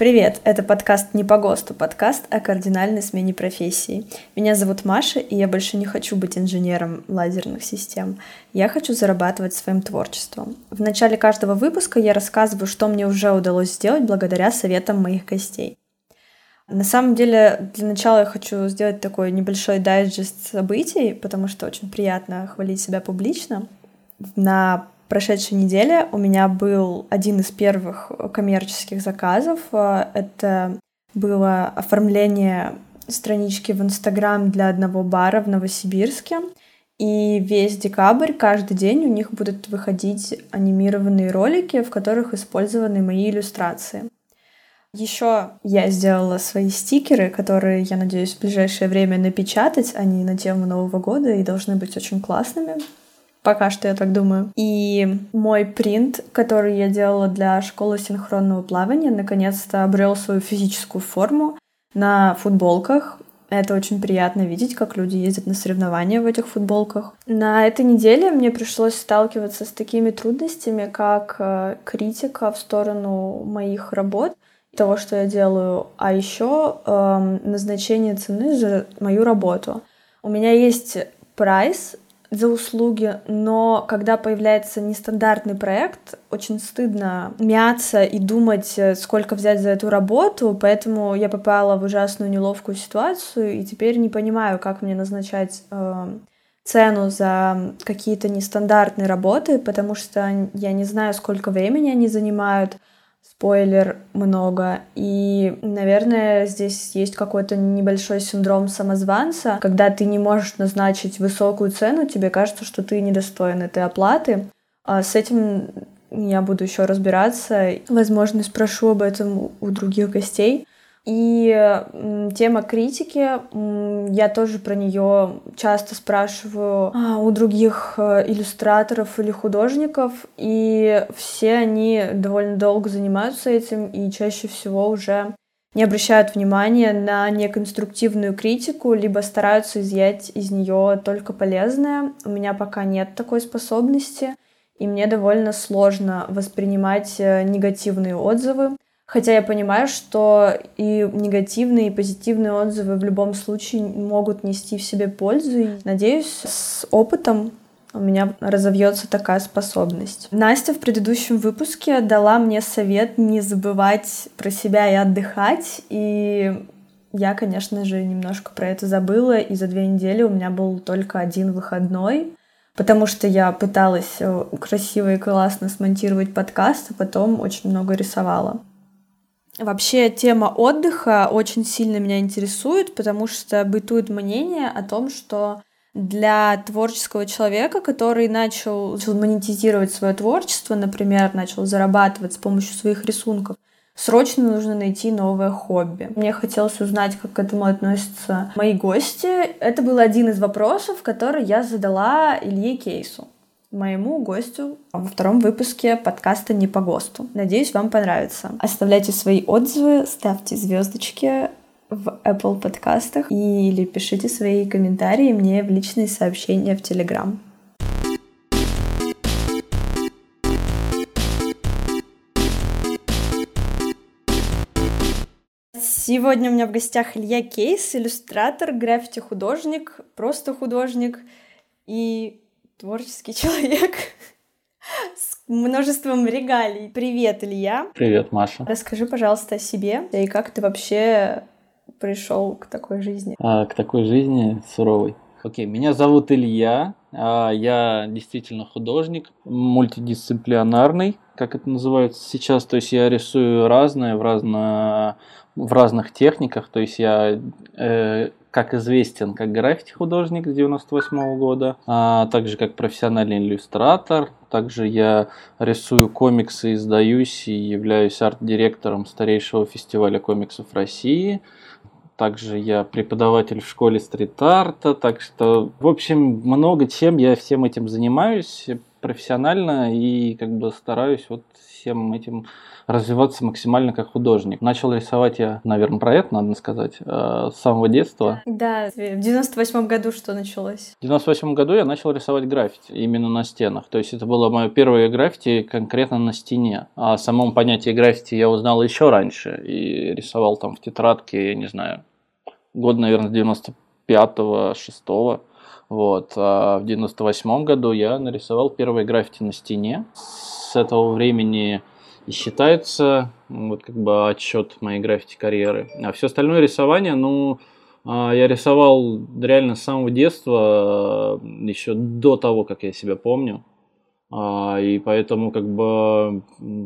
Привет, это подкаст «Не по ГОСТу», подкаст о кардинальной смене профессии. Меня зовут Маша, и я больше не хочу быть инженером лазерных систем. Я хочу зарабатывать своим творчеством. В начале каждого выпуска я рассказываю, что мне уже удалось сделать благодаря советам моих гостей. На самом деле, для начала я хочу сделать такой небольшой дайджест событий, потому что очень приятно хвалить себя публично. На прошедшей неделе у меня был один из первых коммерческих заказов. Это было оформление странички в Инстаграм для одного бара в Новосибирске. И весь декабрь, каждый день у них будут выходить анимированные ролики, в которых использованы мои иллюстрации. Еще я сделала свои стикеры, которые, я надеюсь, в ближайшее время напечатать. Они на тему Нового года и должны быть очень классными. Пока что я так думаю. И мой принт, который я делала для школы синхронного плавания, наконец-то обрел свою физическую форму на футболках. Это очень приятно видеть, как люди ездят на соревнования в этих футболках. На этой неделе мне пришлось сталкиваться с такими трудностями, как э, критика в сторону моих работ, того, что я делаю, а еще э, эм, назначение цены за мою работу. У меня есть прайс за услуги, но когда появляется нестандартный проект, очень стыдно мяться и думать, э, сколько взять за эту работу, поэтому я попала в ужасную неловкую ситуацию и теперь не понимаю, как мне назначать э, цену за какие-то нестандартные работы, потому что я не знаю, сколько времени они занимают, спойлер много. И, наверное, здесь есть какой-то небольшой синдром самозванца, когда ты не можешь назначить высокую цену, тебе кажется, что ты недостоин этой оплаты. А с этим я буду еще разбираться. Возможно, спрошу об этом у других гостей. И тема критики, я тоже про нее часто спрашиваю а, у других э, иллюстраторов или художников, и все они довольно долго занимаются этим и чаще всего уже не обращают внимания на неконструктивную критику, либо стараются изъять из нее только полезное. У меня пока нет такой способности, и мне довольно сложно воспринимать э, негативные отзывы. Хотя я понимаю, что и негативные, и позитивные отзывы в любом случае могут нести в себе пользу. И надеюсь, с опытом у меня разовьется такая способность. Настя в предыдущем выпуске дала мне совет не забывать про себя и отдыхать. И я, конечно же, немножко про это забыла. И за две недели у меня был только один выходной потому что я пыталась э, красиво и классно смонтировать подкаст, а потом очень много рисовала. Вообще тема отдыха очень сильно меня интересует, потому что бытует мнение о том, что для творческого человека, который начал, начал монетизировать свое творчество, например, начал зарабатывать с помощью своих рисунков, срочно нужно найти новое хобби. Мне хотелось узнать, как к этому относятся мои гости. Это был один из вопросов, который я задала Илье Кейсу моему гостю во втором выпуске подкаста «Не по ГОСТу». Надеюсь, вам понравится. Оставляйте свои отзывы, ставьте звездочки в Apple подкастах или пишите свои комментарии мне в личные сообщения в Telegram. Сегодня у меня в гостях Илья Кейс, иллюстратор, граффити-художник, просто художник и творческий человек с множеством регалий. Привет, Илья. Привет, Маша. Расскажи, пожалуйста, о себе и как ты вообще пришел к такой жизни. А, к такой жизни суровой. Окей, меня зовут Илья, а, я действительно художник, мультидисциплинарный, как это называется сейчас, то есть я рисую разное в, разно, в разных техниках, то есть я э, как известен как граффити-художник с 98 года, а также как профессиональный иллюстратор. Также я рисую комиксы, издаюсь и являюсь арт-директором старейшего фестиваля комиксов России. Также я преподаватель в школе стрит-арта, так что, в общем, много чем я всем этим занимаюсь. профессионально и как бы стараюсь вот всем этим развиваться максимально как художник. Начал рисовать я, наверное, про это надо сказать, э, с самого детства. Да, в 98 году что началось? В 98 году я начал рисовать граффити именно на стенах. То есть это было мое первое граффити конкретно на стене. О самом понятии граффити я узнал еще раньше и рисовал там в тетрадке, я не знаю, год, наверное, 95-го, 6-го. Вот. А в 98 году я нарисовал первые граффити на стене. С этого времени и считается вот как бы отчет моей граффити карьеры. А все остальное рисование, ну, а, я рисовал реально с самого детства, еще до того, как я себя помню. А, и поэтому как бы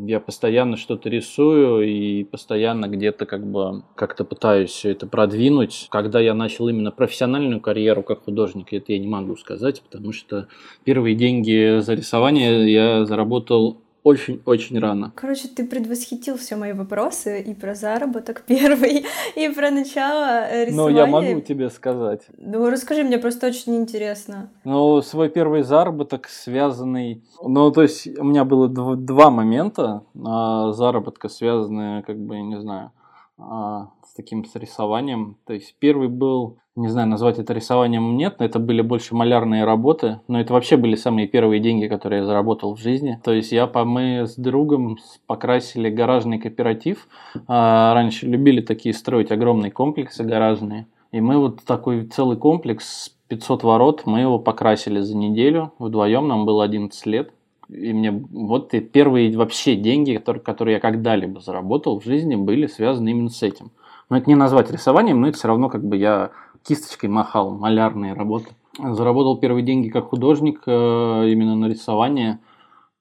я постоянно что-то рисую и постоянно где-то как бы как-то пытаюсь все это продвинуть. Когда я начал именно профессиональную карьеру как художник, это я не могу сказать, потому что первые деньги за рисование я заработал очень-очень рано. Короче, ты предвосхитил все мои вопросы и про заработок первый, и про начало рисования. Ну, я могу тебе сказать. Ну, расскажи, мне просто очень интересно. Ну, свой первый заработок связанный... Ну, то есть у меня было два момента а, заработка, связанные, как бы, я не знаю, с таким с рисованием. То есть первый был, не знаю, назвать это рисованием нет, но это были больше малярные работы, но это вообще были самые первые деньги, которые я заработал в жизни. То есть я, мы с другом покрасили гаражный кооператив. А, раньше любили такие строить огромные комплексы гаражные. И мы вот такой целый комплекс 500 ворот, мы его покрасили за неделю. Вдвоем нам было 11 лет и мне вот и первые вообще деньги, которые, которые я когда-либо заработал в жизни, были связаны именно с этим. Но это не назвать рисованием, но это все равно как бы я кисточкой махал, малярные работы. Заработал первые деньги как художник э, именно на рисование –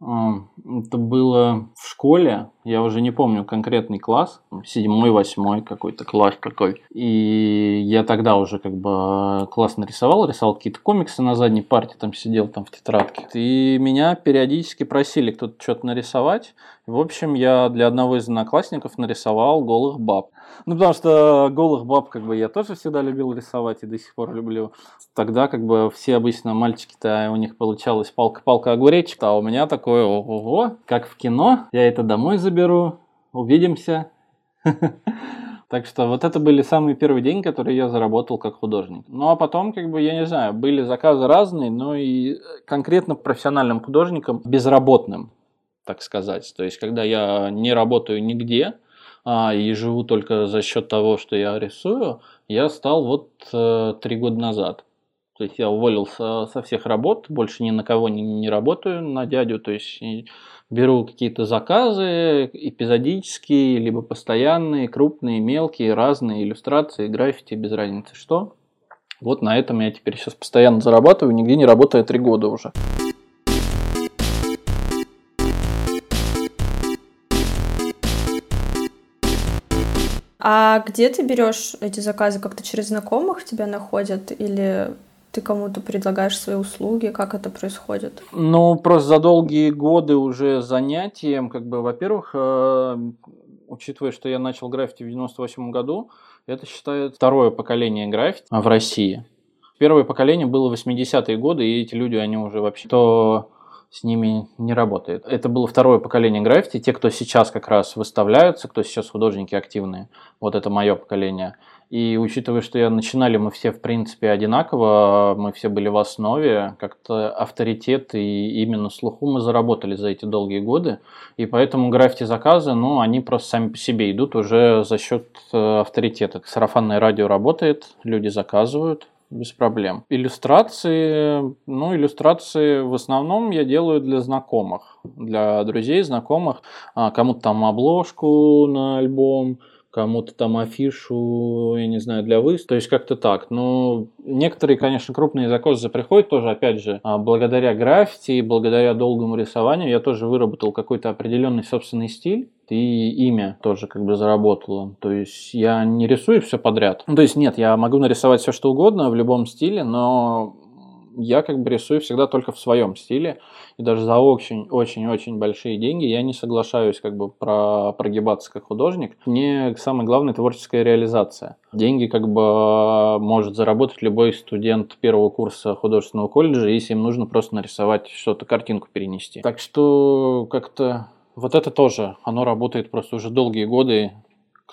это было в школе, я уже не помню конкретный класс, седьмой, восьмой какой-то класс какой. И я тогда уже как бы классно рисовал, рисовал какие-то комиксы на задней парте, там сидел там в тетрадке. И меня периодически просили кто-то что-то нарисовать. В общем, я для одного из одноклассников нарисовал голых баб. Ну, потому что голых баб, как бы, я тоже всегда любил рисовать и до сих пор люблю. Тогда, как бы, все обычно мальчики-то, у них получалось палка-палка огуречек, а у меня такое, ого, как в кино, я это домой заберу, увидимся. Так что вот это были самые первые деньги, которые я заработал как художник. Ну а потом, как бы, я не знаю, были заказы разные, но и конкретно профессиональным художником, безработным, так сказать. То есть, когда я не работаю нигде, а, и живу только за счет того, что я рисую, я стал вот э, три года назад. То есть я уволился со всех работ, больше ни на кого не, не работаю на дядю, то есть беру какие-то заказы эпизодические, либо постоянные, крупные, мелкие, разные иллюстрации, граффити, без разницы что. Вот на этом я теперь сейчас постоянно зарабатываю, нигде не работаю три года уже. А где ты берешь эти заказы? Как-то через знакомых тебя находят или ты кому-то предлагаешь свои услуги, как это происходит? Ну, просто за долгие годы уже занятием, как бы, во-первых, э, учитывая, что я начал граффити в 98 году, это считается второе поколение граффити в России. Первое поколение было 80-е годы, и эти люди, они уже вообще то с ними не работает. Это было второе поколение граффити, те, кто сейчас как раз выставляются, кто сейчас художники активные, вот это мое поколение. И учитывая, что я начинали мы все в принципе одинаково, мы все были в основе, как-то авторитет и именно слуху мы заработали за эти долгие годы. И поэтому граффити заказы, ну, они просто сами по себе идут уже за счет э, авторитета. Сарафанное радио работает, люди заказывают, без проблем. Иллюстрации, ну, иллюстрации в основном я делаю для знакомых, для друзей, знакомых, а, кому-то там обложку на альбом, кому-то там афишу, я не знаю, для выставки. То есть как-то так. Но некоторые, конечно, крупные заказы приходят тоже, опять же, а, благодаря граффити, благодаря долгому рисованию я тоже выработал какой-то определенный собственный стиль и имя тоже как бы заработало. То есть я не рисую все подряд. Ну, то есть нет, я могу нарисовать все что угодно в любом стиле, но я как бы рисую всегда только в своем стиле, и даже за очень-очень-очень большие деньги я не соглашаюсь как бы про, прогибаться как художник. Мне самое главное творческая реализация. Деньги как бы может заработать любой студент первого курса художественного колледжа, если им нужно просто нарисовать что-то, картинку перенести. Так что как-то вот это тоже, оно работает просто уже долгие годы,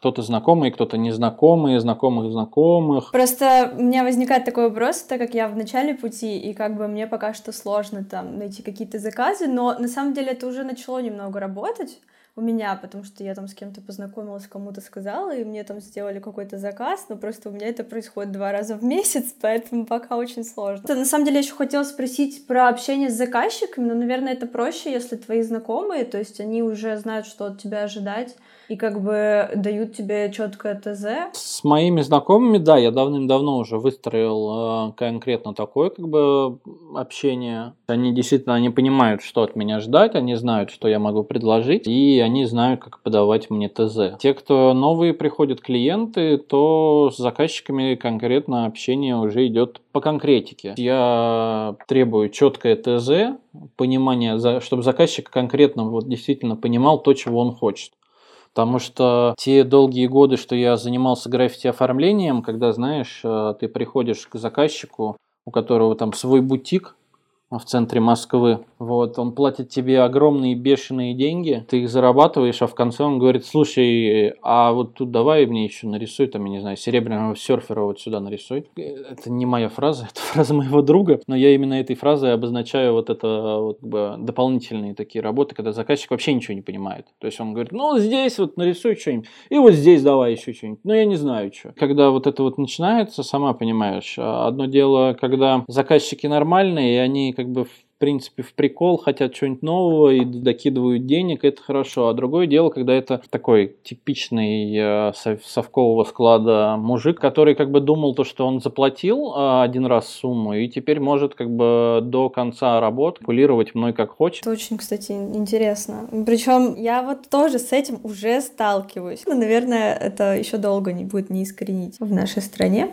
кто-то знакомый, кто-то незнакомый, знакомых знакомых. Просто у меня возникает такой вопрос, так как я в начале пути, и как бы мне пока что сложно там найти какие-то заказы, но на самом деле это уже начало немного работать у меня, потому что я там с кем-то познакомилась, кому-то сказала, и мне там сделали какой-то заказ, но просто у меня это происходит два раза в месяц, поэтому пока очень сложно. На самом деле я еще хотела спросить про общение с заказчиками, но, наверное, это проще, если твои знакомые, то есть они уже знают, что от тебя ожидать, и как бы дают тебе четкое ТЗ? С моими знакомыми, да, я давным-давно уже выстроил э, конкретно такое как бы общение. Они действительно они понимают, что от меня ждать, они знают, что я могу предложить, и они знают, как подавать мне ТЗ. Те, кто новые приходят клиенты, то с заказчиками конкретно общение уже идет по конкретике. Я требую четкое ТЗ, понимание, чтобы заказчик конкретно вот действительно понимал то, чего он хочет. Потому что те долгие годы, что я занимался граффити-оформлением, когда, знаешь, э, ты приходишь к заказчику, у которого там свой бутик, в центре Москвы. Вот, он платит тебе огромные бешеные деньги, ты их зарабатываешь, а в конце он говорит, слушай, а вот тут давай мне еще нарисуй, там, я не знаю, серебряного серфера вот сюда нарисуй. Это не моя фраза, это фраза моего друга, но я именно этой фразой обозначаю вот это вот, дополнительные такие работы, когда заказчик вообще ничего не понимает. То есть он говорит, ну, здесь вот нарисуй что-нибудь, и вот здесь давай еще что-нибудь, но я не знаю, что. Когда вот это вот начинается, сама понимаешь, одно дело, когда заказчики нормальные, и они как бы принципе, в прикол, хотят чего-нибудь нового и докидывают денег, это хорошо. А другое дело, когда это такой типичный э, совкового склада мужик, который как бы думал то, что он заплатил э, один раз сумму и теперь может как бы до конца работ кулировать мной как хочет. Это очень, кстати, интересно. Причем я вот тоже с этим уже сталкиваюсь. Но, наверное, это еще долго не будет не искоренить в нашей стране.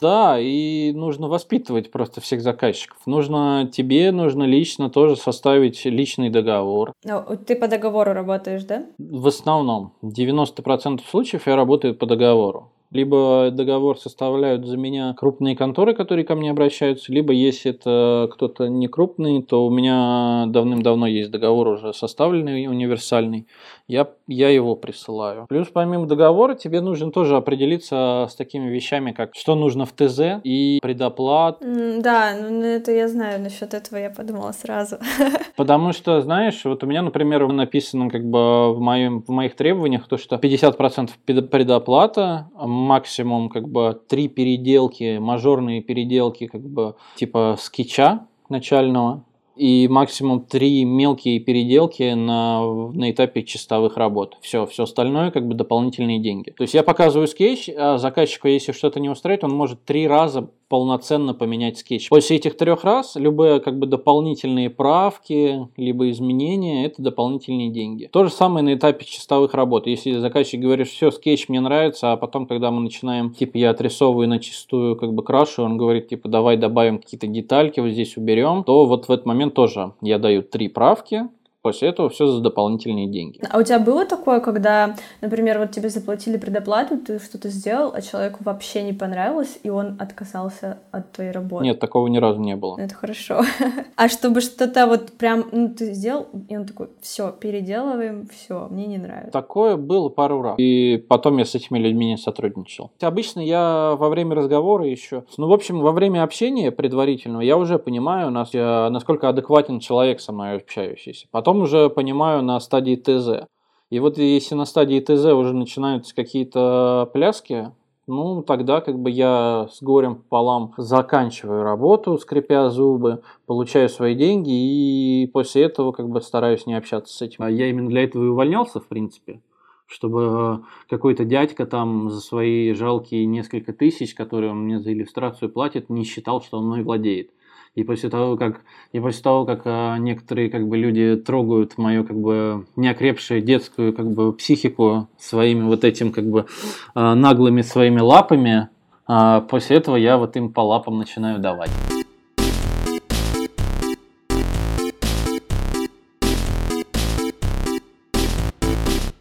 Да, и нужно воспитывать просто всех заказчиков. Нужно тебе, нужно лично тоже составить личный договор. Ну, ты по договору работаешь, да? В основном. 90% случаев я работаю по договору. Либо договор составляют за меня крупные конторы, которые ко мне обращаются, либо если это кто-то не крупный, то у меня давным-давно есть договор уже составленный, универсальный. Я, я его присылаю. Плюс помимо договора тебе нужно тоже определиться с такими вещами, как что нужно в ТЗ и предоплат. Да, ну это я знаю, насчет этого я подумала сразу. Потому что, знаешь, вот у меня, например, написано как бы в, моем, в моих требованиях то, что 50% предоплата, максимум как бы три переделки, мажорные переделки как бы типа скетча начального и максимум три мелкие переделки на, на этапе чистовых работ. Все, все остальное как бы дополнительные деньги. То есть я показываю скетч, а заказчику, если что-то не устраивает, он может три раза полноценно поменять скетч. После этих трех раз любые как бы дополнительные правки, либо изменения, это дополнительные деньги. То же самое на этапе чистовых работ. Если заказчик говорит, все, скетч мне нравится, а потом, когда мы начинаем, типа, я отрисовываю на чистую, как бы крашу, он говорит, типа, давай добавим какие-то детальки, вот здесь уберем, то вот в этот момент тоже я даю три правки, После этого все за дополнительные деньги. А у тебя было такое, когда, например, вот тебе заплатили предоплату, ты что-то сделал, а человеку вообще не понравилось, и он отказался от твоей работы? Нет, такого ни разу не было. Это хорошо. А чтобы что-то вот прям, ну, ты сделал, и он такой, все, переделываем, все, мне не нравится. Такое было пару раз. И потом я с этими людьми не сотрудничал. Обычно я во время разговора еще, ну, в общем, во время общения предварительного я уже понимаю, насколько адекватен человек со мной общающийся. Потом потом уже понимаю на стадии ТЗ. И вот если на стадии ТЗ уже начинаются какие-то пляски, ну, тогда как бы я с горем пополам заканчиваю работу, скрипя зубы, получаю свои деньги и после этого как бы стараюсь не общаться с этим. А я именно для этого и увольнялся, в принципе чтобы какой-то дядька там за свои жалкие несколько тысяч, которые он мне за иллюстрацию платит, не считал, что он мной владеет. И после того, как, и после того, как а, некоторые как бы, люди трогают мою как бы, неокрепшую детскую как бы, психику своими вот этим как бы, а, наглыми своими лапами, а, после этого я вот им по лапам начинаю давать.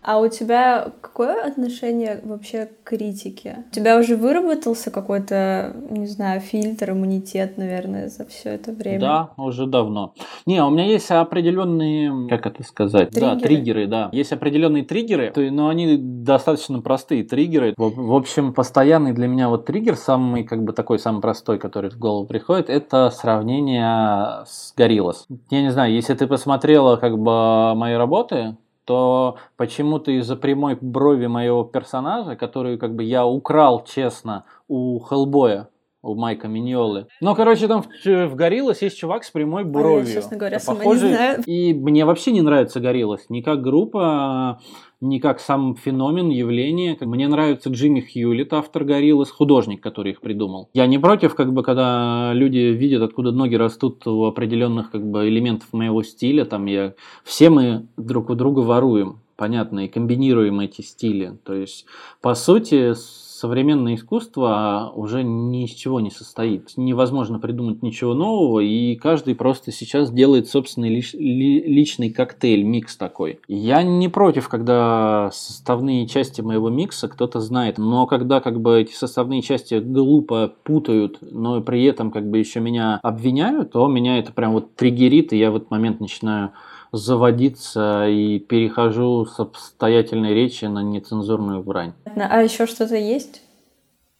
А у тебя какое отношение вообще к критике? У тебя уже выработался какой-то, не знаю, фильтр, иммунитет, наверное, за все это время? Да, уже давно. Не, у меня есть определенные, как это сказать, триггеры. да, триггеры, да. Есть определенные триггеры, но они достаточно простые триггеры. В, общем, постоянный для меня вот триггер, самый как бы такой самый простой, который в голову приходит, это сравнение с Гориллас. Я не знаю, если ты посмотрела как бы мои работы, то почему-то из-за прямой брови моего персонажа, которую как бы я украл честно у Хеллбоя, у Майка Миньолы. Ну, короче, там в, в Гориллас есть чувак с прямой бровью. А я, честно говоря, сама похожий... не знаю. И мне вообще не нравится Гориллас. Ни как группа, ни как сам феномен, явление. Мне нравится Джимми Хьюлит, автор Гориллас, художник, который их придумал. Я не против, как бы, когда люди видят, откуда ноги растут у определенных как бы, элементов моего стиля. Там я... Все мы друг у друга воруем понятно, и комбинируем эти стили. То есть, по сути, современное искусство уже ни из чего не состоит. Невозможно придумать ничего нового, и каждый просто сейчас делает собственный лич, ли, личный коктейль, микс такой. Я не против, когда составные части моего микса кто-то знает, но когда как бы эти составные части глупо путают, но при этом как бы еще меня обвиняют, то меня это прям вот триггерит, и я в этот момент начинаю заводиться и перехожу с обстоятельной речи на нецензурную брань. А еще что-то есть?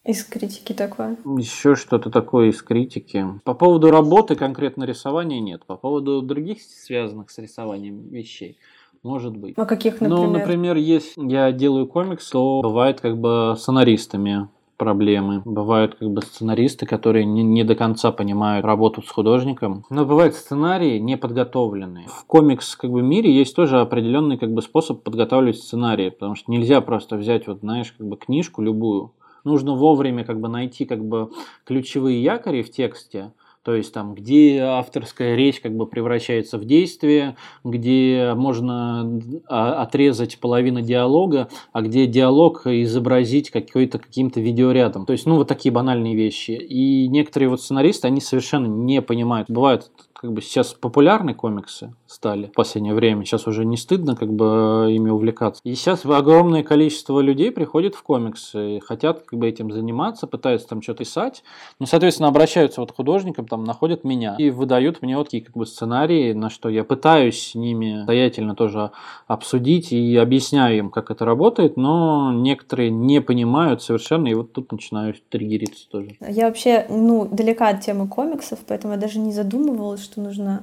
Из критики такое? Еще что-то такое из критики. По поводу работы конкретно рисования нет. По поводу других связанных с рисованием вещей может быть. А каких, например? Ну, например, если я делаю комикс, то бывает как бы сценаристами проблемы. Бывают как бы сценаристы, которые не, не до конца понимают работу с художником. Но бывают сценарии неподготовленные. В комикс как бы мире есть тоже определенный как бы способ подготавливать сценарии, потому что нельзя просто взять вот знаешь как бы книжку любую. Нужно вовремя как бы найти как бы ключевые якори в тексте, то есть там, где авторская речь как бы превращается в действие, где можно а, отрезать половину диалога, а где диалог изобразить какой-то каким-то видеорядом. То есть, ну, вот такие банальные вещи. И некоторые вот сценаристы, они совершенно не понимают. Бывает как бы сейчас популярны комиксы стали в последнее время. Сейчас уже не стыдно как бы ими увлекаться. И сейчас огромное количество людей приходит в комиксы, хотят как бы этим заниматься, пытаются там что-то писать. Ну, соответственно, обращаются вот к художникам, там находят меня и выдают мне вот такие как бы сценарии, на что я пытаюсь с ними стоятельно тоже обсудить и объясняю им, как это работает, но некоторые не понимают совершенно, и вот тут начинаю триггериться тоже. Я вообще, ну, далека от темы комиксов, поэтому я даже не задумывалась, что нужно,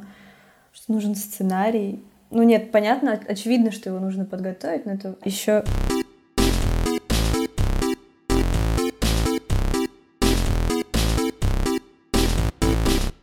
что нужен сценарий. Ну нет, понятно, очевидно, что его нужно подготовить, но это еще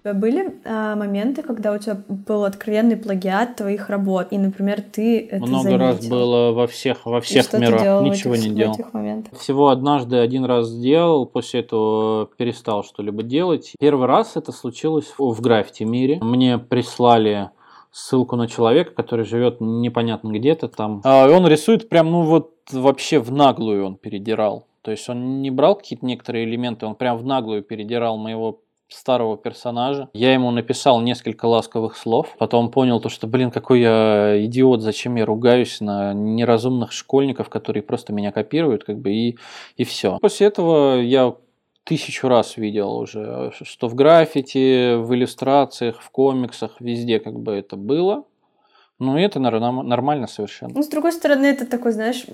тебя были а, моменты, когда у тебя был откровенный плагиат твоих работ, и, например, ты это Много заметил? раз было во всех, во всех мирах, ничего этих, не делал. Этих моментах? Всего однажды один раз сделал, после этого перестал что-либо делать. Первый раз это случилось в граффити мире. Мне прислали ссылку на человека, который живет непонятно где-то там. А он рисует прям, ну вот вообще в наглую он передирал. То есть он не брал какие-то некоторые элементы, он прям в наглую передирал моего старого персонажа. Я ему написал несколько ласковых слов. Потом понял то, что, блин, какой я идиот, зачем я ругаюсь на неразумных школьников, которые просто меня копируют, как бы, и, и все. После этого я тысячу раз видел уже, что в граффити, в иллюстрациях, в комиксах, везде как бы это было. Ну, это нормально совершенно. Ну, с другой стороны, это такой, знаешь,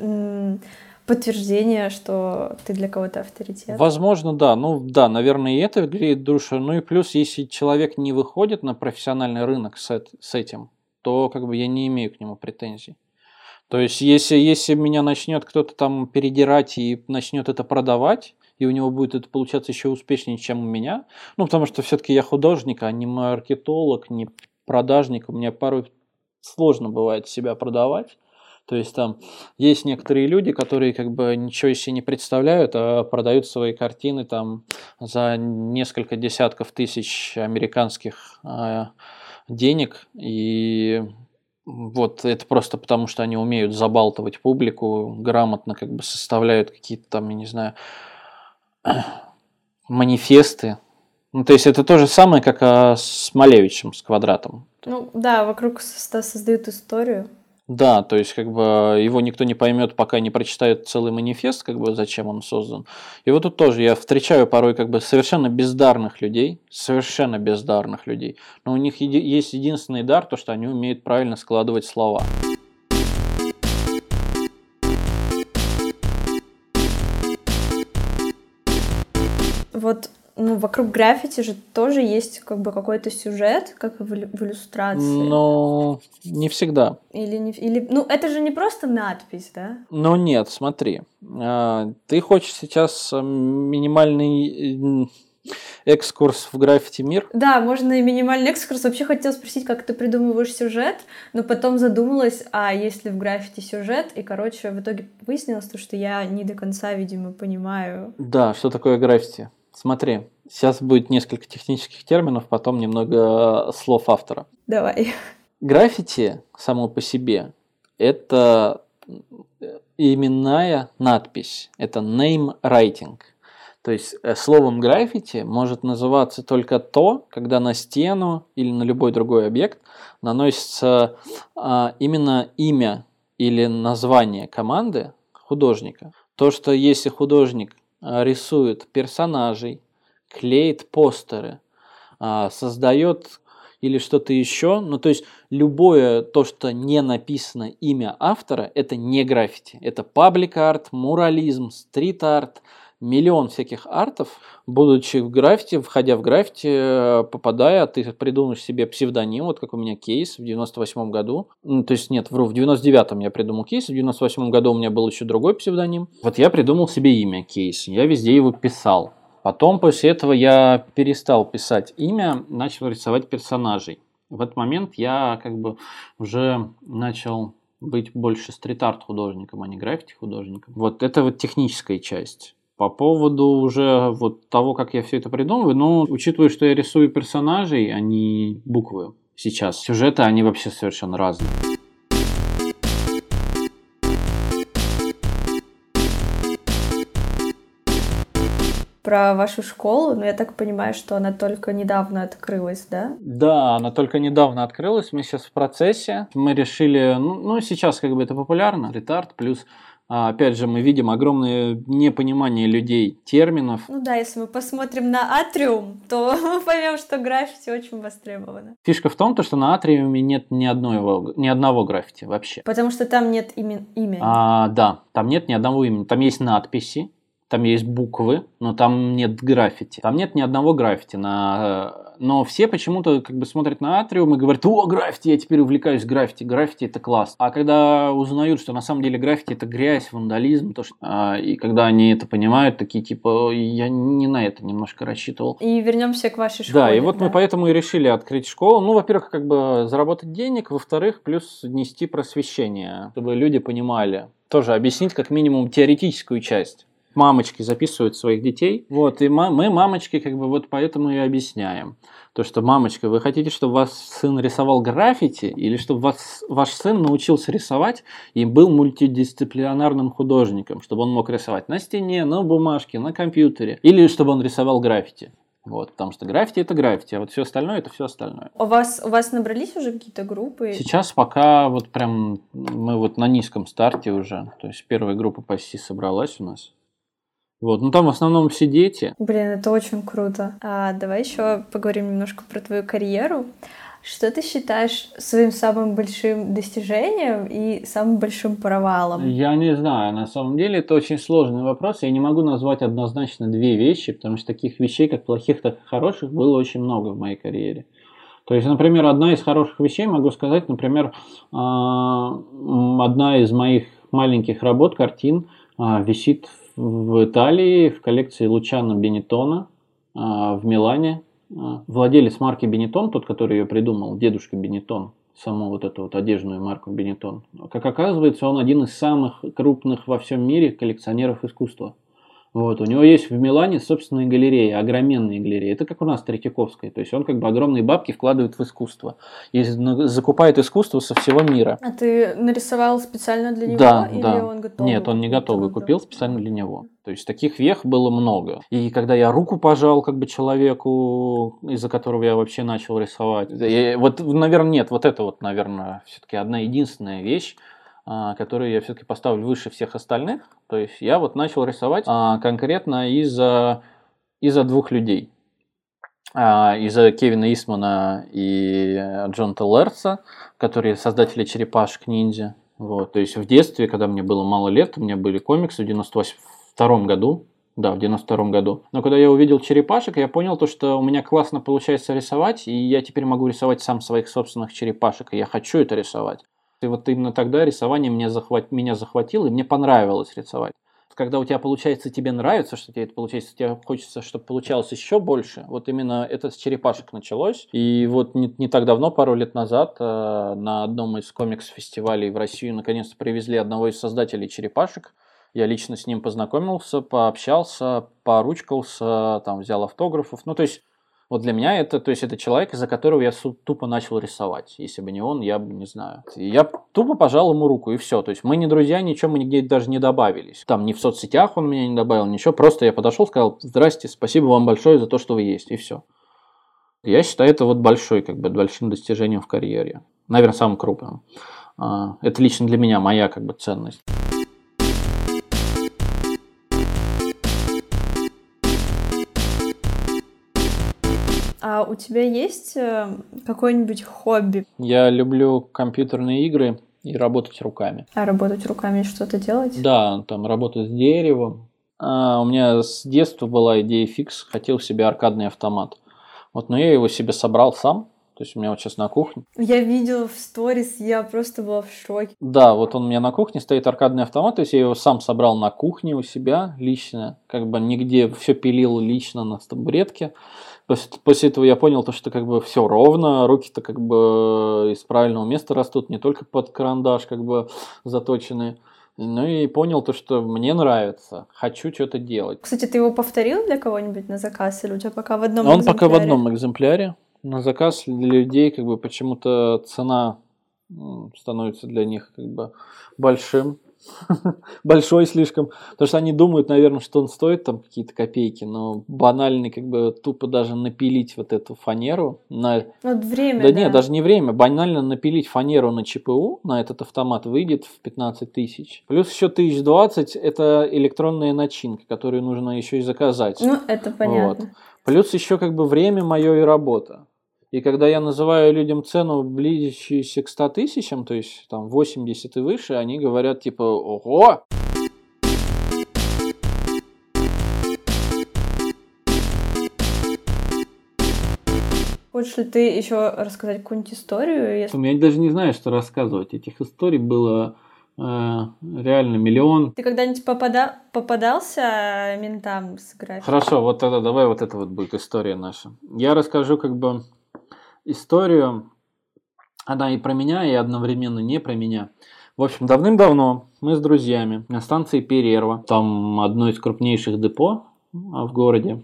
подтверждение, что ты для кого-то авторитет. Возможно, да. Ну да, наверное, и это греет душу. Ну и плюс, если человек не выходит на профессиональный рынок с, с этим, то как бы я не имею к нему претензий. То есть, если, если меня начнет кто-то там передирать и начнет это продавать, и у него будет это получаться еще успешнее, чем у меня, ну, потому что все-таки я художник, а не маркетолог, не продажник, у меня порой сложно бывает себя продавать, то есть там есть некоторые люди, которые как бы ничего себе не представляют, а продают свои картины там за несколько десятков тысяч американских э, денег. И вот это просто потому, что они умеют забалтывать публику, грамотно как бы составляют какие-то там, я не знаю, манифесты. Ну, то есть это то же самое, как а, с Малевичем, с квадратом. Ну да, вокруг создают историю. Да, то есть как бы его никто не поймет, пока не прочитает целый манифест, как бы зачем он создан. И вот тут тоже я встречаю порой как бы совершенно бездарных людей, совершенно бездарных людей, но у них еди- есть единственный дар, то что они умеют правильно складывать слова. Вот ну, вокруг граффити же тоже есть как бы какой-то сюжет, как в, в иллюстрации. Но не всегда. Или, не, или, ну, это же не просто надпись, да? Но нет, смотри, а, ты хочешь сейчас минимальный м, экскурс в граффити мир? Да, можно и минимальный экскурс. Вообще хотела спросить, как ты придумываешь сюжет, но потом задумалась, а есть ли в граффити сюжет, и, короче, в итоге выяснилось, то, что я не до конца, видимо, понимаю. Да, что такое граффити? Смотри, сейчас будет несколько технических терминов, потом немного э, слов автора. Давай. Граффити само по себе – это э, именная надпись, это name writing. То есть э, словом граффити может называться только то, когда на стену или на любой другой объект наносится а, именно имя или название команды художника. То, что если художник рисует персонажей, клеит постеры, а, создает или что-то еще. Ну, то есть любое то, что не написано имя автора, это не граффити. Это паблик-арт, мурализм, стрит-арт, миллион всяких артов. Будучи в граффити, входя в граффити, э, попадая, ты придумаешь себе псевдоним, вот как у меня кейс в 98 году. Ну, то есть, нет, вру, в 99-м я придумал кейс, в 98 году у меня был еще другой псевдоним. Вот я придумал себе имя кейс, я везде его писал. Потом после этого я перестал писать имя, начал рисовать персонажей. В этот момент я как бы уже начал быть больше стрит-арт художником, а не граффити художником. Вот это вот техническая часть. По поводу уже вот того, как я все это придумываю, ну, учитывая, что я рисую персонажей, а не буквы сейчас, сюжеты, они вообще совершенно разные. Про вашу школу, но я так понимаю, что она только недавно открылась, да? Да, она только недавно открылась, мы сейчас в процессе. Мы решили, ну, ну сейчас как бы это популярно, ретард, плюс а, Опять же, мы видим огромное непонимание людей терминов. Ну да, если мы посмотрим на Атриум, то мы поймем, что граффити очень востребовано. Фишка в том, то, что на Атриуме нет ни, одной, ни одного граффити вообще. Потому что там нет имен, имени. А, да, там нет ни одного имени. Там есть надписи, там есть буквы, но там нет граффити. Там нет ни одного граффити. На... Но все почему-то как бы смотрят на Атриум и говорят, о, граффити, я теперь увлекаюсь граффити, граффити это класс. А когда узнают, что на самом деле граффити это грязь, вандализм, то, что... а, и когда они это понимают, такие типа, я не на это немножко рассчитывал. И вернемся к вашей школе. Да, и вот да. мы поэтому и решили открыть школу. Ну, во-первых, как бы заработать денег, во-вторых, плюс нести просвещение, чтобы люди понимали. Тоже объяснить как минимум теоретическую часть мамочки записывают своих детей. Вот, и мы, мамочки, как бы вот поэтому и объясняем. То, что, мамочка, вы хотите, чтобы ваш сын рисовал граффити, или чтобы вас, ваш сын научился рисовать и был мультидисциплинарным художником, чтобы он мог рисовать на стене, на бумажке, на компьютере, или чтобы он рисовал граффити. Вот, потому что граффити это граффити, а вот все остальное это все остальное. У вас, у вас набрались уже какие-то группы? Сейчас пока вот прям мы вот на низком старте уже. То есть первая группа почти собралась у нас. Вот, ну там в основном все дети. Блин, это очень круто. А давай еще поговорим немножко про твою карьеру. Что ты считаешь своим самым большим достижением и самым большим провалом? Я не знаю. На самом деле это очень сложный вопрос. Я не могу назвать однозначно две вещи, потому что таких вещей, как плохих, так и хороших, было очень много в моей карьере. То есть, например, одна из хороших вещей, могу сказать, например, одна из моих маленьких работ, картин, висит в Италии в коллекции Лучано Бенетона в Милане. Владелец марки Бенетон, тот, который ее придумал, дедушка Бенетон, саму вот эту вот одежную марку Бенетон. Как оказывается, он один из самых крупных во всем мире коллекционеров искусства. Вот, у него есть в Милане собственные галереи, огроменные галереи. Это как у нас Третьяковская. То есть он как бы огромные бабки вкладывает в искусство. И закупает искусство со всего мира. А ты нарисовал специально для него? Да, или да. он готовый? Нет, он не готовый. Купил специально для него. То есть таких вех было много. И когда я руку пожал как бы человеку, из-за которого я вообще начал рисовать. И вот, наверное, нет, вот это вот, наверное, все-таки одна единственная вещь, которые я все-таки поставлю выше всех остальных. То есть я вот начал рисовать а, конкретно из-за из двух людей. А, из-за Кевина Исмана и Джон Теллерса, которые создатели черепашек ниндзя. Вот, то есть в детстве, когда мне было мало лет, у меня были комиксы в 92 году, да, в 92 году. Но когда я увидел черепашек, я понял то, что у меня классно получается рисовать, и я теперь могу рисовать сам своих собственных черепашек, и я хочу это рисовать. И вот именно тогда рисование меня, захват... меня захватило, и мне понравилось рисовать. Когда у тебя получается, тебе нравится, что тебе это получается, тебе хочется, чтобы получалось еще больше. Вот именно это с черепашек началось. И вот не, не так давно, пару лет назад, э, на одном из комикс-фестивалей в Россию наконец-то привезли одного из создателей черепашек. Я лично с ним познакомился, пообщался, поручкался, там взял автографов. Ну, то есть вот для меня это, то есть это человек, из-за которого я тупо начал рисовать. Если бы не он, я бы не знаю. Я тупо пожал ему руку, и все. То есть мы не друзья, ничего мы нигде даже не добавились. Там ни в соцсетях он меня не добавил, ничего. Просто я подошел, сказал, здрасте, спасибо вам большое за то, что вы есть, и все. Я считаю это вот большой, как бы, большим достижением в карьере. Наверное, самым крупным. А, это лично для меня моя, как бы, ценность. А у тебя есть э, какое-нибудь хобби? Я люблю компьютерные игры и работать руками. А работать руками что-то делать? Да, там работать с деревом. А, у меня с детства была идея фикс, хотел себе аркадный автомат. Вот, но я его себе собрал сам. То есть у меня вот сейчас на кухне. Я видела в сторис, я просто была в шоке. Да, вот он у меня на кухне стоит аркадный автомат, то есть я его сам собрал на кухне у себя лично, как бы нигде все пилил лично на табуретке. После, после этого я понял то, что как бы все ровно, руки-то как бы из правильного места растут, не только под карандаш как бы заточены. Ну и понял то, что мне нравится, хочу что-то делать. Кстати, ты его повторил для кого-нибудь на заказ или у тебя пока в одном Он экземпляре? пока в одном экземпляре. На заказ для людей как бы почему-то цена становится для них как бы большим. большой слишком, потому что они думают, наверное, что он стоит там какие-то копейки, но банальный как бы тупо даже напилить вот эту фанеру на... Вот время, да, да. нет, даже не время, банально напилить фанеру на ЧПУ, на этот автомат выйдет в 15 тысяч. Плюс еще 1020 это электронная начинка, которую нужно еще и заказать. Ну, это понятно. Вот. Плюс еще как бы время мое и работа. И когда я называю людям цену, близящуюся к 100 тысячам, то есть там 80 и выше, они говорят типа «Ого!» Хочешь ли ты еще рассказать какую-нибудь историю? Если... Я даже не знаю, что рассказывать. Этих историй было э, реально миллион. Ты когда-нибудь попада... попадался ментам с графикой? Хорошо, вот тогда давай вот это вот будет история наша. Я расскажу как бы историю. Она и про меня, и одновременно не про меня. В общем, давным-давно мы с друзьями на станции Перерва, там одно из крупнейших депо а, в городе,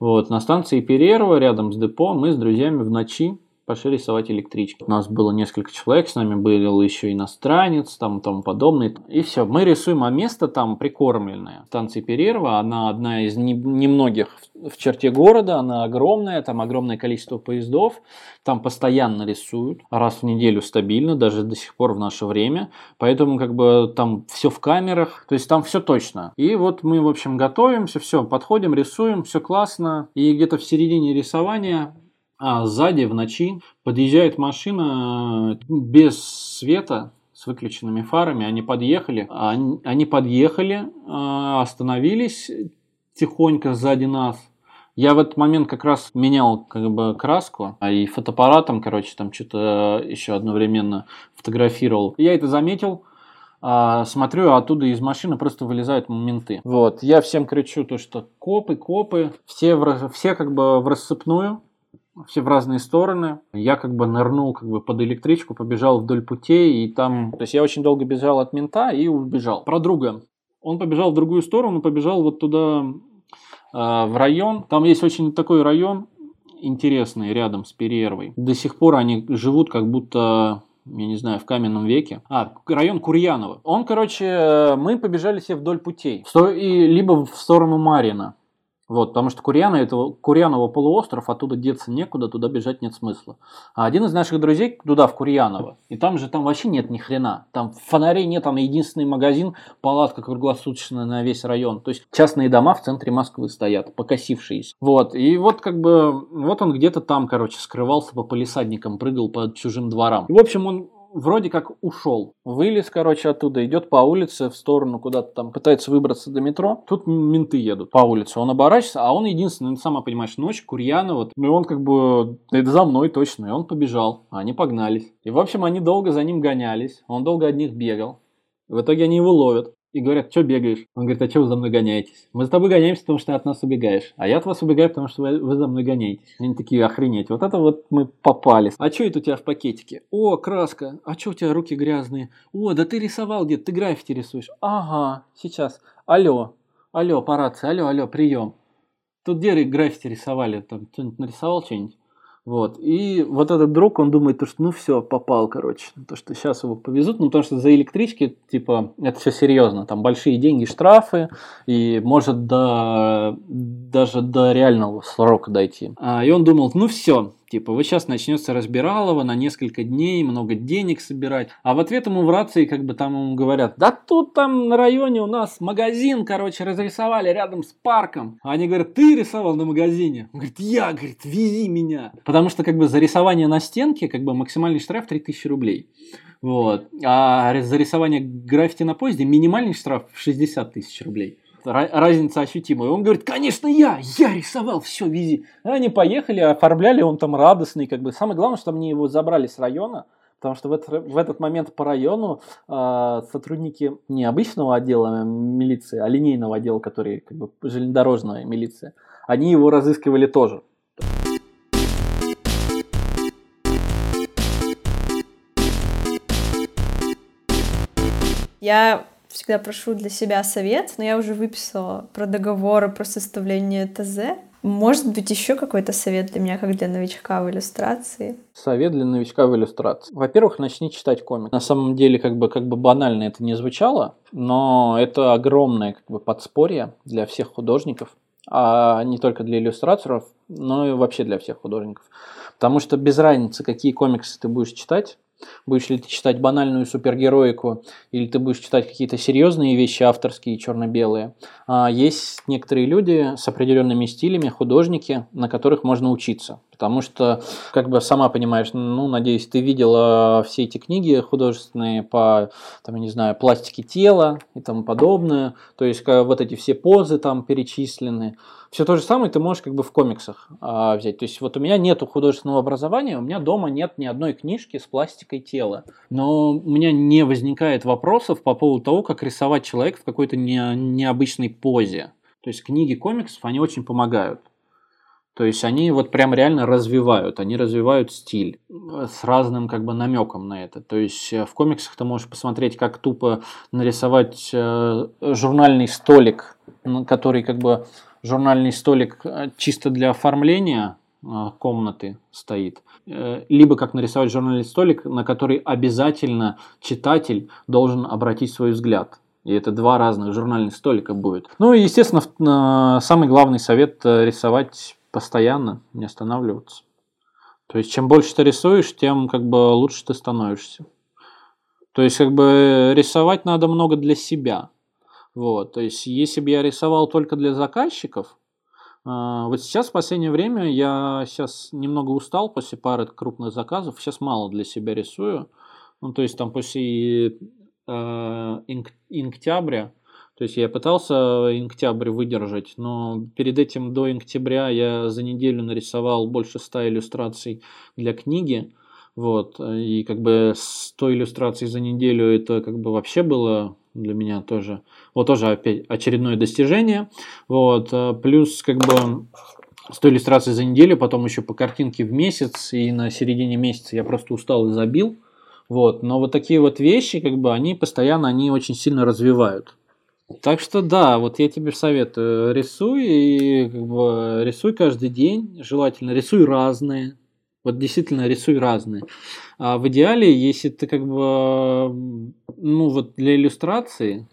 вот, на станции Перерва, рядом с депо, мы с друзьями в ночи пошли рисовать электрички. У нас было несколько человек, с нами был еще иностранец, там тому подобное. И все, мы рисуем, а место там прикормленное. Станция Перерва, она одна из немногих в черте города, она огромная, там огромное количество поездов, там постоянно рисуют, раз в неделю стабильно, даже до сих пор в наше время. Поэтому как бы там все в камерах, то есть там все точно. И вот мы, в общем, готовимся, все, подходим, рисуем, все классно. И где-то в середине рисования а сзади в ночи подъезжает машина без света, с выключенными фарами. Они подъехали, они, они подъехали, а, остановились тихонько сзади нас. Я в этот момент как раз менял как бы краску, а и фотоаппаратом, короче, там что-то еще одновременно фотографировал. Я это заметил, а, смотрю, а оттуда из машины просто вылезают менты. Вот, я всем кричу то, что копы, копы, все, все как бы в рассыпную, все в разные стороны. Я как бы нырнул как бы под электричку, побежал вдоль путей, и там... То есть я очень долго бежал от мента и убежал. Про друга. Он побежал в другую сторону, побежал вот туда, а, в район. Там есть очень такой район интересный рядом с Перервой. До сих пор они живут как будто я не знаю, в каменном веке. А, район Курьянова. Он, короче, э, мы побежали все вдоль путей. И либо в сторону Марина. Вот, потому что Курьяна, это Курьяново полуостров, оттуда деться некуда, туда бежать нет смысла. А один из наших друзей туда, в Курьяново, и там же там вообще нет ни хрена. Там фонарей нет, там единственный магазин, палатка круглосуточная на весь район. То есть частные дома в центре Москвы стоят, покосившиеся. Вот, и вот как бы, вот он где-то там, короче, скрывался по полисадникам, прыгал по чужим дворам. В общем, он вроде как ушел. Вылез, короче, оттуда, идет по улице в сторону куда-то там, пытается выбраться до метро. Тут менты едут по улице. Он оборачивается, а он единственный, ну, сама понимаешь, ночь, Курьяна вот. Ну, и он как бы, это за мной точно. И он побежал, а они погнались. И, в общем, они долго за ним гонялись. Он долго от них бегал. В итоге они его ловят и говорят, что бегаешь? Он говорит, а что вы за мной гоняетесь? Мы за тобой гоняемся, потому что ты от нас убегаешь. А я от вас убегаю, потому что вы, вы за мной гоняетесь. Они такие, охренеть, вот это вот мы попались. А что это у тебя в пакетике? О, краска. А что у тебя руки грязные? О, да ты рисовал где-то, ты граффити рисуешь. Ага, сейчас. Алло, алло, по рации, алло, алло, прием. Тут где граффити рисовали? Там кто-нибудь нарисовал что-нибудь? Вот. И вот этот друг, он думает, что ну все, попал, короче. То, что сейчас его повезут, ну потому что за электрички, типа, это все серьезно. Там большие деньги, штрафы, и может до, даже до реального срока дойти. А, и он думал, ну все, Типа, вот сейчас начнется разбиралово на несколько дней, много денег собирать. А в ответ ему в рации как бы там ему говорят, да тут там на районе у нас магазин, короче, разрисовали рядом с парком. А они говорят, ты рисовал на магазине? Он говорит, я, говорит, вези меня. Потому что как бы за рисование на стенке как бы максимальный штраф 3000 рублей. Вот. А за рисование граффити на поезде минимальный штраф 60 тысяч рублей разница ощутимая. Он говорит, конечно, я, я рисовал, все, вези. Они поехали, оформляли, он там радостный, как бы. Самое главное, что мне его забрали с района, потому что в, это, в этот момент по району э, сотрудники не обычного отдела милиции, а линейного отдела, который как бы железнодорожная милиция, они его разыскивали тоже. Я всегда прошу для себя совет, но я уже выписала про договоры, про составление ТЗ. Может быть, еще какой-то совет для меня, как для новичка в иллюстрации? Совет для новичка в иллюстрации. Во-первых, начни читать комик. На самом деле, как бы, как бы банально это не звучало, но это огромное как бы, подспорье для всех художников, а не только для иллюстраторов, но и вообще для всех художников. Потому что без разницы, какие комиксы ты будешь читать, Будешь ли ты читать банальную супергероику, или ты будешь читать какие-то серьезные вещи авторские, черно-белые. А есть некоторые люди с определенными стилями, художники, на которых можно учиться. Потому что, как бы сама понимаешь, ну, надеюсь, ты видела все эти книги художественные по, там, я не знаю, пластике тела и тому подобное. То есть, вот эти все позы там перечислены. Все то же самое ты можешь как бы в комиксах а, взять. То есть вот у меня нету художественного образования, у меня дома нет ни одной книжки с пластикой тела. Но у меня не возникает вопросов по поводу того, как рисовать человека в какой-то не, необычной позе. То есть книги комиксов, они очень помогают. То есть они вот прям реально развивают, они развивают стиль с разным как бы намеком на это. То есть э, в комиксах ты можешь посмотреть, как тупо нарисовать э, журнальный столик, который как бы журнальный столик э, чисто для оформления э, комнаты стоит, э, либо как нарисовать журнальный столик, на который обязательно читатель должен обратить свой взгляд. И это два разных журнальных столика будет. Ну и, естественно, самый главный совет рисовать постоянно, не останавливаться. То есть, чем больше ты рисуешь, тем как бы лучше ты становишься. То есть, как бы рисовать надо много для себя. Вот, то есть, если бы я рисовал только для заказчиков, а, вот сейчас в последнее время я сейчас немного устал после пары крупных заказов, сейчас мало для себя рисую. Ну, то есть там после э, инк, инктября, то есть я пытался инктябрь выдержать, но перед этим до инктября я за неделю нарисовал больше ста иллюстраций для книги. Вот, и как бы 100 иллюстраций за неделю это как бы вообще было для меня тоже. Вот тоже опять очередное достижение. Вот. Э, плюс как бы 100 иллюстраций за неделю, потом еще по картинке в месяц, и на середине месяца я просто устал и забил. Вот. Но вот такие вот вещи, как бы, они постоянно, они очень сильно развивают. Так что да, вот я тебе советую, рисуй и как бы рисуй каждый день, желательно рисуй разные. Вот действительно рисуй разные. А в идеале, если ты как бы, ну вот для иллюстрации,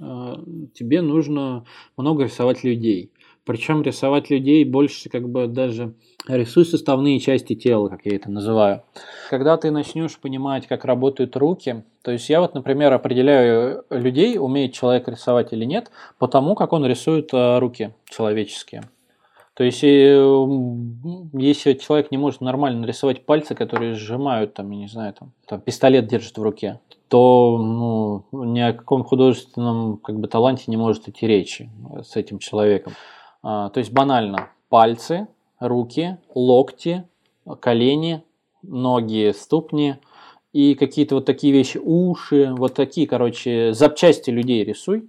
а, тебе нужно много рисовать людей. Причем рисовать людей больше как бы даже рисуй составные части тела, как я это называю. Когда ты начнешь понимать, как работают руки, то есть я вот, например, определяю людей, умеет человек рисовать или нет, по тому, как он рисует а, руки человеческие. То есть, если человек не может нормально нарисовать пальцы, которые сжимают, там, я не знаю, там, там пистолет держит в руке, то ну, ни о каком художественном как бы, таланте не может идти речи с этим человеком. А, то есть банально пальцы, руки, локти, колени, ноги, ступни и какие-то вот такие вещи, уши, вот такие, короче, запчасти людей рисуй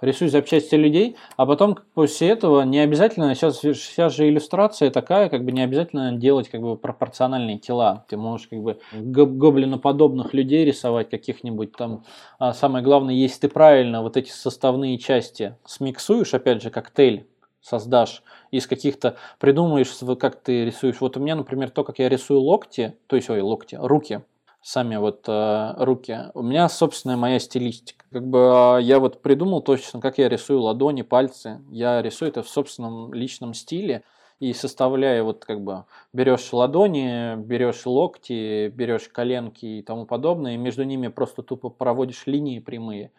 рисуй запчасти людей, а потом после этого не обязательно, сейчас, сейчас же иллюстрация такая, как бы не обязательно делать как бы пропорциональные тела. Ты можешь как бы гоблиноподобных людей рисовать каких-нибудь там. А самое главное, если ты правильно вот эти составные части смиксуешь, опять же, коктейль создашь из каких-то, придумаешь, как ты рисуешь. Вот у меня, например, то, как я рисую локти, то есть, ой, локти, руки – сами вот э, руки. У меня собственная моя стилистика. Как бы э, я вот придумал точно, как я рисую ладони, пальцы. Я рисую это в собственном личном стиле и составляя вот как бы берешь ладони, берешь локти, берешь коленки и тому подобное, и между ними просто тупо проводишь линии прямые,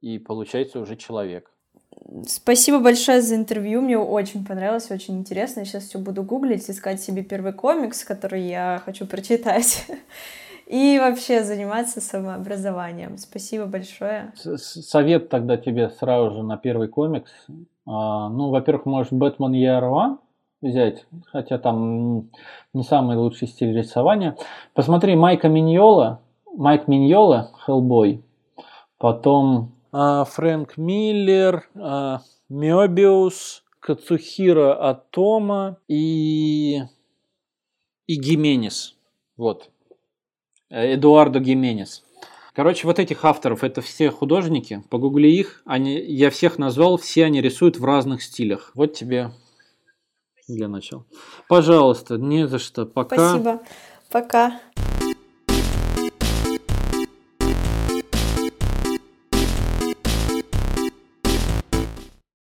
и получается уже человек. Спасибо большое за интервью, мне очень понравилось, очень интересно. Я сейчас все буду гуглить, искать себе первый комикс, который я хочу прочитать. и вообще заниматься самообразованием. Спасибо большое. Совет тогда тебе сразу же на первый комикс. А, ну, во-первых, можешь Бэтмен One взять, хотя там не самый лучший стиль рисования. Посмотри Майка Миньола, Майк Миньола, Хеллбой. Потом Фрэнк Миллер, а, Мёбиус, Кацухира Атома и, и Гименис. Вот. Э, Эдуардо Гименес. Короче, вот этих авторов, это все художники, погугли их, они, я всех назвал, все они рисуют в разных стилях. Вот тебе для начала. Пожалуйста, не за что. Пока. Спасибо. Пока.